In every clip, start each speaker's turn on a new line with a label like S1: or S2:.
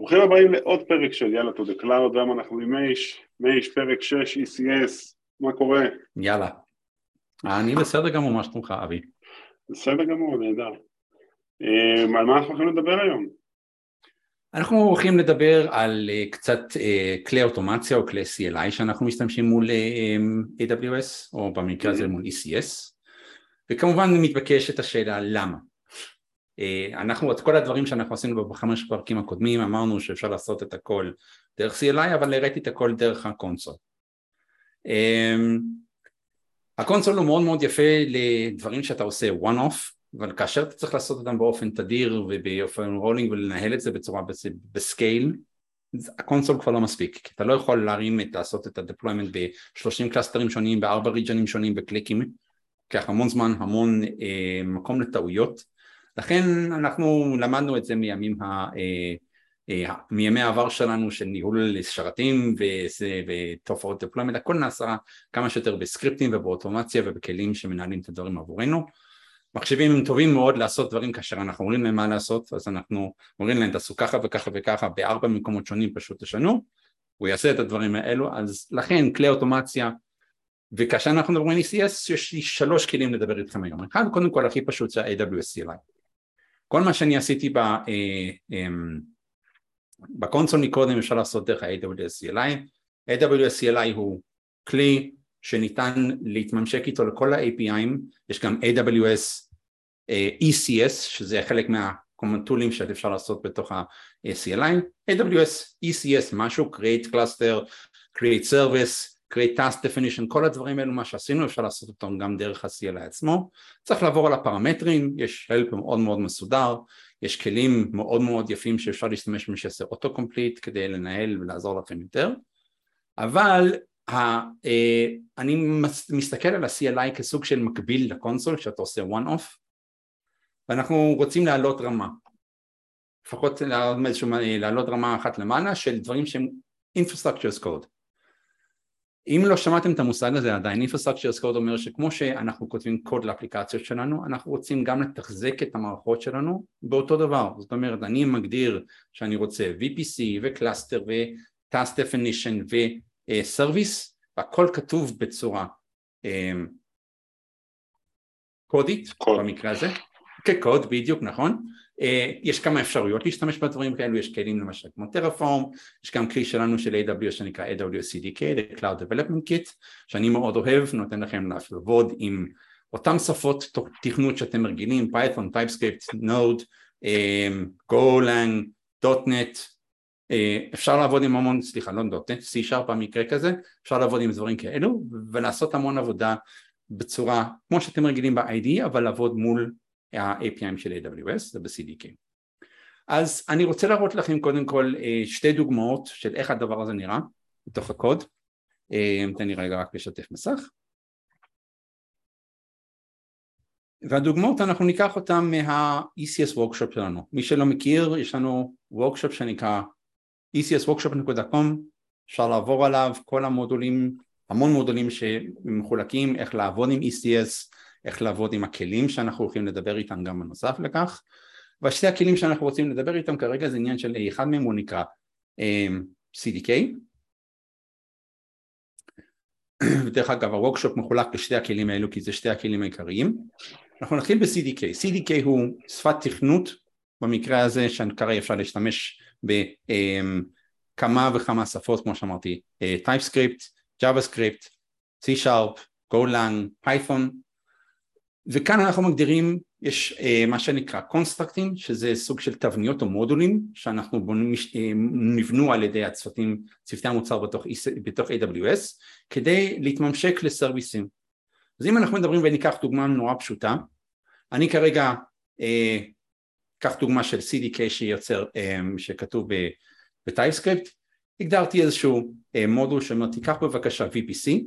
S1: ברוכים הבאים לעוד פרק של יאללה to the cloud, והיום אנחנו עם מייש, מייש פרק 6 ECS, מה קורה?
S2: יאללה. אני בסדר גמור, מה שלומך אבי?
S1: בסדר גמור, נהדר. על מה אנחנו הולכים לדבר היום?
S2: אנחנו הולכים לדבר על uh, קצת uh, כלי אוטומציה או כלי CLI שאנחנו משתמשים מול uh, AWS או במקרה הזה מול ECS וכמובן מתבקשת השאלה למה אנחנו את כל הדברים שאנחנו עשינו בחמש פרקים הקודמים אמרנו שאפשר לעשות את הכל דרך CLI אבל הראיתי את הכל דרך ה console. um, ה console הוא מאוד מאוד יפה לדברים שאתה עושה one off אבל כאשר אתה צריך לעשות אותם באופן תדיר ובאופן rolling ולנהל את זה בצורה ב scale ה console כבר לא מספיק כי אתה לא יכול להרים את לעשות את ה deployment ב-30 קלאסטרים שונים בארבע ריג'נים שונים בקליקים. לוקח המון זמן המון אה, מקום לטעויות לכן אנחנו למדנו את זה מימים ה... אה, אה, מימי העבר שלנו של ניהול שרתים ותופעות דפלוימנט הכל נעשה כמה שיותר בסקריפטים ובאוטומציה ובכלים שמנהלים את הדברים עבורנו. מחשבים הם טובים מאוד לעשות דברים כאשר אנחנו אומרים להם מה לעשות אז אנחנו אומרים להם תעשו ככה וככה וככה בארבע מקומות שונים פשוט תשנו הוא יעשה את הדברים האלו. אז לכן כלי אוטומציה וכאשר אנחנו מדברים על ECS יש לי שלוש כלים לדבר איתכם היום. אחד קודם כל הכי פשוט זה ה-AWS CLI כל מה שאני עשיתי ב, אה, אה, בקונסול מקודם אפשר לעשות דרך ה-AWS CLI AWS CLI הוא כלי שניתן להתממשק איתו לכל ה-API'ים, יש גם AWS uh, ECS שזה חלק מהקומנטולים שאפשר לעשות בתוך ה-CLI, AWS ECS משהו, create cluster, create service, create task definition, כל הדברים האלו מה שעשינו אפשר לעשות אותם גם דרך ה-CLI עצמו, צריך לעבור על הפרמטרים, יש help מאוד מאוד מסודר, יש כלים מאוד מאוד יפים שאפשר להשתמש במי שיעשה אוטו קומפליט כדי לנהל ולעזור לכם יותר, אבל אה, אני מסתכל על ה-CLI כסוג של מקביל לקונסול שאתה עושה one off ואנחנו רוצים לעלות רמה. לפחות לעלות רמה אחת למעלה של דברים שהם infrastructure code אם לא שמעתם את המושג הזה עדיין, infrastructure code אומר שכמו שאנחנו כותבים קוד לאפליקציות שלנו, אנחנו רוצים גם לתחזק את המערכות שלנו באותו דבר. זאת אומרת, אני מגדיר שאני רוצה VPC ו cluster ו-task definition ו... service והכל כתוב בצורה קודית קוד. במקרה הזה, כקוד בדיוק נכון יש כמה אפשרויות להשתמש בדברים כאלו, יש כלים למשל כמו טרפורם, יש גם כלי שלנו של AWS שנקרא AWS CDK, Cloud Development Kit, שאני מאוד אוהב, נותן לכם לעבוד עם אותם שפות תכנות שאתם רגילים, Python, TypeScript, Node, GoLang, .NET, אה, אפשר לעבוד עם המון, סליחה, לא דוטנט, C-Sharp במקרה כזה, אפשר לעבוד עם דברים כאלו ולעשות המון עבודה בצורה כמו שאתם רגילים ב-ID אבל לעבוד מול ה-API של AWS, זה ב-CDK. אז אני רוצה להראות לכם קודם כל אה, שתי דוגמאות של איך הדבר הזה נראה בתוך הקוד, אה, תן לי רגע רק לשתף מסך. והדוגמאות אנחנו ניקח אותן מה-ECS Workshop שלנו, מי שלא מכיר יש לנו Workshop שנקרא ecsworkshop.com אפשר לעבור עליו כל המודולים, המון מודולים שמחולקים איך לעבוד עם ECS, איך לעבוד עם הכלים שאנחנו הולכים לדבר איתם גם בנוסף לכך. והשתי הכלים שאנחנו רוצים לדבר איתם כרגע זה עניין של אחד מהם הוא נקרא um, אמ, CDK ודרך אגב הוורקשופ מחולק לשתי הכלים האלו כי זה שתי הכלים העיקריים. אנחנו נתחיל ב-CDK, CDK הוא שפת תכנות במקרה הזה שכרגע אפשר להשתמש בכמה וכמה שפות כמו שאמרתי TypeScript, JavaScript, C-Sharp, GoLang, Python וכאן אנחנו מגדירים יש uh, מה שנקרא קונסטרקטים שזה סוג של תבניות או מודולים שאנחנו בונים, uh, נבנו על ידי הצוותים, צוותי המוצר בתוך, בתוך AWS כדי להתממשק לסרוויסים. אז אם אנחנו מדברים וניקח דוגמה נורא פשוטה אני כרגע uh, קח דוגמה של CDK שיוצר, שכתוב ב TypeScript, הגדרתי איזשהו מודול שאומר תיקח בבקשה VPC,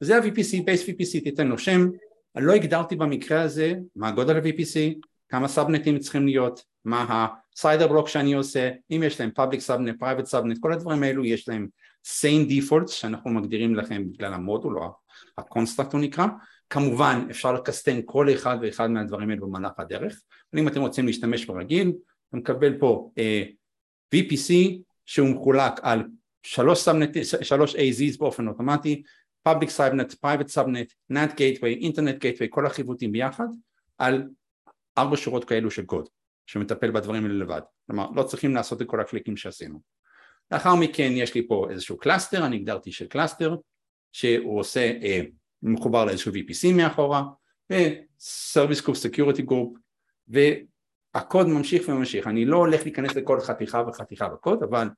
S2: וזה ה-VPC, base VPC, תיתן לו שם, אני לא הגדרתי במקרה הזה מה גודל ה-VPC, כמה סאבנטים צריכים להיות, מה ה- CIDR block שאני עושה, אם יש להם public subnet, private subnet, כל הדברים האלו יש להם sane defaults שאנחנו מגדירים לכם בגלל המודול או ה construct הוא נקרא, כמובן אפשר לקסטם כל אחד ואחד מהדברים האלו במהלך הדרך, אבל אם אתם רוצים להשתמש ברגיל, אתה מקבל פה uh, אה, VPC שהוא מחולק על שלוש, subnet, שלוש AZs באופן אוטומטי, Public Subnet, Private Subnet, NAT Gateway, Internet Gateway, כל החיווטים ביחד, על ארבע שורות כאלו של קוד, שמטפל בדברים האלה לבד. כלומר, לא צריכים לעשות את כל הקליקים שעשינו. לאחר מכן יש לי פה איזשהו cluster, אני הגדרתי של cluster, שהוא עושה, אה, מחובר לאיזשהו VPC מאחורה, ו-Service Group, Security Group, והקוד ממשיך וממשיך. אני לא הולך להיכנס לכל חתיכה וחתיכה בקוד, אבל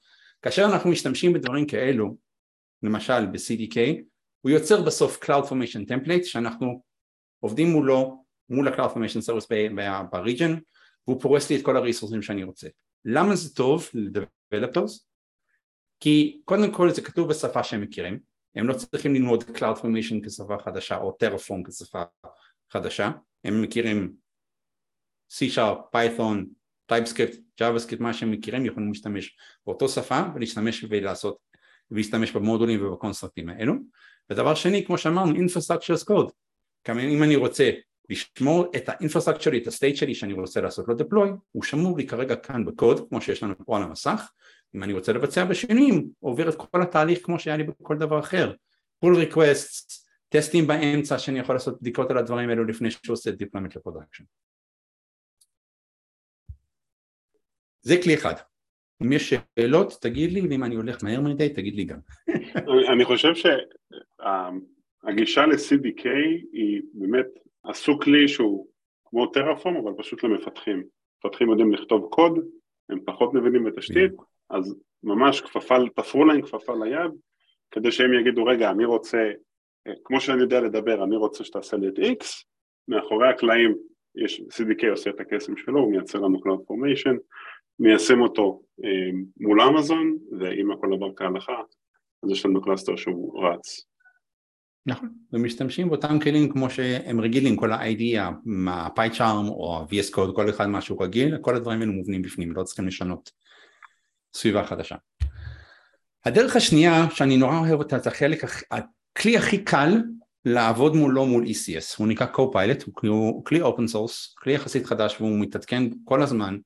S2: כאשר אנחנו משתמשים בדברים כאלו, למשל ב-CDK, הוא יוצר בסוף CloudFormation Template שאנחנו עובדים מולו, מול ה- CloudFormation Service ב-region והוא פורס לי את כל הריסורסים שאני רוצה. למה זה טוב ל-Developers? כי קודם כל זה כתוב בשפה שהם מכירים, הם לא צריכים ללמוד Cloud Formation כשפה חדשה או Terraform כשפה חדשה, הם מכירים C-Sharp, Python, TypeScript, JavaScript, מה שהם מכירים, יכולים להשתמש באותו שפה ולהשתמש ולעשות ולהשתמש במודולים ובקונסטרקטים האלו. ודבר שני כמו שאמרנו infrastructure as code אם אני רוצה לשמור את ה infrastructure שלי, את ה state שלי שאני רוצה לעשות לו deploy הוא שמור לי כרגע כאן בקוד כמו שיש לנו פה על המסך. אם אני רוצה לבצע בשינויים עובר את כל התהליך כמו שהיה לי בכל דבר אחר. Pull requests, טסטים באמצע שאני יכול לעשות בדיקות על הדברים האלו לפני שהוא עושה deployment ל production. זה כלי אחד אם יש שאלות תגיד לי ואם אני הולך מהר מדי תגיד לי גם.
S1: אני חושב שהגישה ל-CDK היא באמת עשו כלי שהוא כמו טרפורם אבל פשוט למפתחים. מפתחים יודעים לכתוב קוד, הם פחות מבינים בתשתית, אז ממש כפפה, תפרו להם כפפה ליד כדי שהם יגידו רגע אני רוצה, כמו שאני יודע לדבר, אני רוצה שתעשה לי את X, מאחורי הקלעים יש, CDK עושה את הקסם שלו, הוא מייצר לנו Cloud Formation מיישם אותו אה, מול אמזון, ואם הכל עבר כהלכה, אז יש לנו cluster שהוא רץ.
S2: נכון, ומשתמשים באותם כלים כמו שהם רגילים, כל ה-IDE, ה-PyCharm או ה-VS Code, כל אחד משהו רגיל, כל הדברים האלו מובנים בפנים, לא צריכים לשנות סביבה חדשה. הדרך השנייה שאני נורא אוהב אותה זה החלק, הכלי הכי קל לעבוד מולו מול ECS, הוא נקרא Co-Pilot, הוא כלי open source, כלי יחסית חדש והוא מתעדכן כל הזמן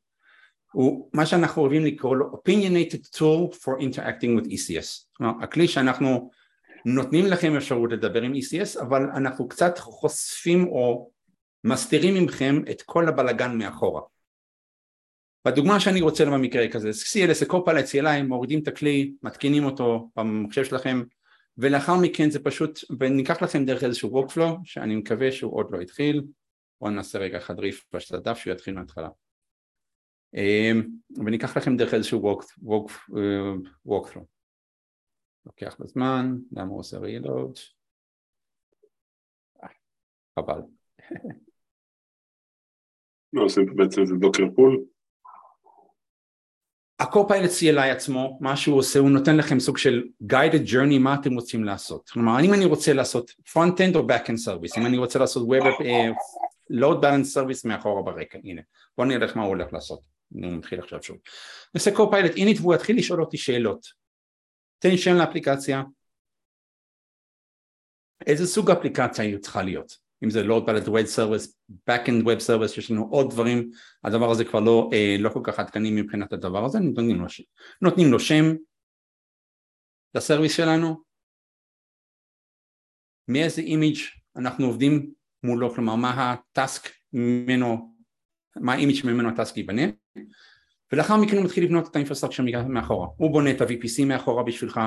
S2: הוא מה שאנחנו אוהבים לקרוא לו opinionated tool for interacting with ECS כלומר הכלי שאנחנו נותנים לכם אפשרות לדבר עם ECS אבל אנחנו קצת חושפים או מסתירים ממכם את כל הבלגן מאחורה. בדוגמה שאני רוצה במקרה כזה CLS, קופלט, CLI, מורידים את הכלי, מתקינים אותו במחשב שלכם ולאחר מכן זה פשוט, וניקח לכם דרך איזשהו workflow שאני מקווה שהוא עוד לא התחיל. בואו נעשה רגע אחד ריף הדף שהוא יתחיל מההתחלה וניקח לכם דרך איזשהו uh, walkthrough. לוקח בזמן, למה הוא עושה reload? אה, חבל.
S1: מה עושים בעצם זה דוקר פול?
S2: הקופיילוט CLI עצמו, מה שהוא עושה, הוא נותן לכם סוג של guided journey מה אתם רוצים לעשות. כלומר, אם אני רוצה לעשות front-end או back-end service, אם אני רוצה לעשות web uh, load balance service מאחורה ברקע, הנה, בואו נראה מה הוא הולך לעשות. אני מתחיל עכשיו שוב. נעשה co-pilot. init והוא יתחיל לשאול אותי שאלות. תן שם לאפליקציה, איזה סוג אפליקציה היא צריכה להיות, אם זה load balanced web service, backend web service, יש לנו עוד דברים, הדבר הזה כבר לא, אה, לא כל כך עדכני מבחינת הדבר הזה, נותנים לו, נותנים לו שם. לסרוויס שלנו, מאיזה image אנחנו עובדים מולו, כלומר מה ה-task ממנו מה ה-image ממנו ה-task ייבנה. ולאחר מכן הוא מתחיל לבנות את האינפרסטרקציה מאחורה. הוא בונה את ה-VPC מאחורה בשבילך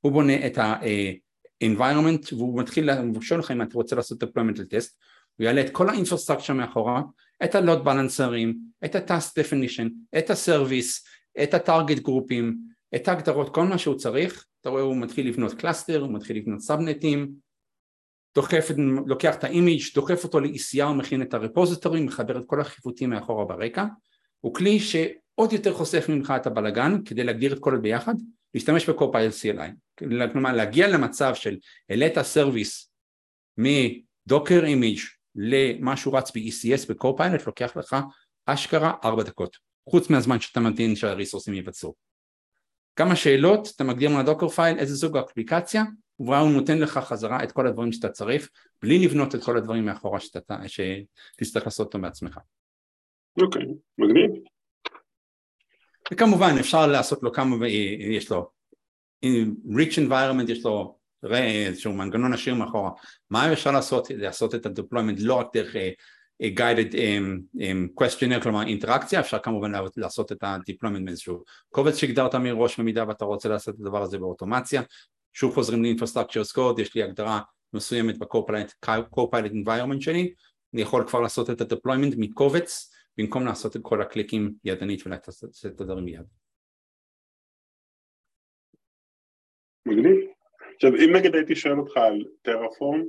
S2: הוא בונה את ה-environment והוא מתחיל, הוא שואל לך אם אתה רוצה לעשות deployment לטסט. הוא יעלה את כל האינפרסטרקציה מאחורה את ה-load balancers, את ה-task definition, את ה-service, את ה-target גרופים, את ההגדרות, כל מה שהוא צריך, אתה רואה הוא מתחיל לבנות cluster, הוא מתחיל לבנות סאבנטים, דוחף, לוקח את ה-image, דוחף אותו ל-ECR, מכין את ה-repositories, מחבר את כל החיווטים מאחורה ברקע, הוא כלי שעוד יותר חוסך ממך את הבלגן כדי להגדיר את כל ביחד, להשתמש ב-Copilot CLI, כלומר להגיע למצב של העלית service מ-Docker image למשהו רץ ב-ECS ב-Copilot לוקח לך אשכרה ארבע דקות, חוץ מהזמן שאתה ממתין שהריסורסים יבצעו. כמה שאלות, אתה מגדיר מה Dockerfile, איזה סוג והוא נותן לך חזרה את כל הדברים שאתה צריך, בלי לבנות את כל הדברים מאחורה שאתה, שתצטרך לעשות אותם בעצמך.
S1: אוקיי, okay, מגניב.
S2: וכמובן אפשר לעשות לו כמה, יש לו rich environment, יש לו איזשהו מנגנון עשיר מאחורה. מה אפשר לעשות? לעשות את ה-deployment לא רק דרך uh, guided um, um, questionnaire, כלומר אינטראקציה, אפשר כמובן לעשות את ה-deployment מאיזשהו קובץ שהגדרת מראש במידה ואתה רוצה לעשות את הדבר הזה באוטומציה. שוב חוזרים ל-infrastructure יש לי הגדרה מסוימת ב-copilot environment שלי, אני יכול כבר לעשות את ה-deployment מקובץ במקום לעשות את כל הקליקים ידנית ולעשות את הדברים מיד.
S1: מגניב. עכשיו אם נגיד הייתי שואל אותך על Terraform,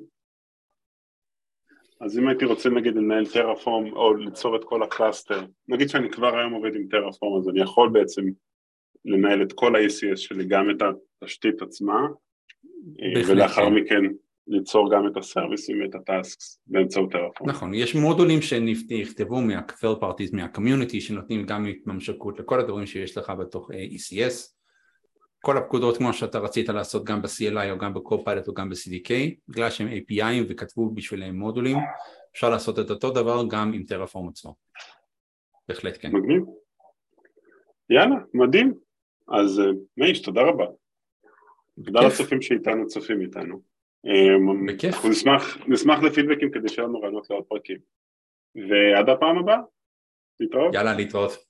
S1: אז אם הייתי רוצה נגיד לנהל Terraform או ליצור את כל ה-cluster, נגיד שאני כבר היום עובד עם Terraform אז אני יכול בעצם לנהל את כל ה-ACS שלי, גם את התשתית עצמה, ולאחר כן. מכן ליצור גם את הסרוויסים ואת הטאסקס באמצעות טרפורם.
S2: נכון, יש מודולים שנכתבו מה-third parties, מה-community, שנותנים גם התממשקות לכל הדברים שיש לך בתוך ECS. כל הפקודות כמו שאתה רצית לעשות גם ב-CLI או גם ב-Copilot או גם ב-CDK, בגלל שהם API'ים וכתבו בשבילם מודולים, אפשר לעשות את אותו דבר גם עם טרפורם עצמו. בהחלט כן.
S1: מגניב. יאללה, מדהים. אז מייש, תודה רבה. תודה לצופים שאיתנו צופים איתנו. בכיף. אנחנו נשמח, נשמח לפידבקים כדי שיהיה לנו רעיונות לעוד פרקים. ועד הפעם הבאה, להתראות.
S2: יאללה, להתראות.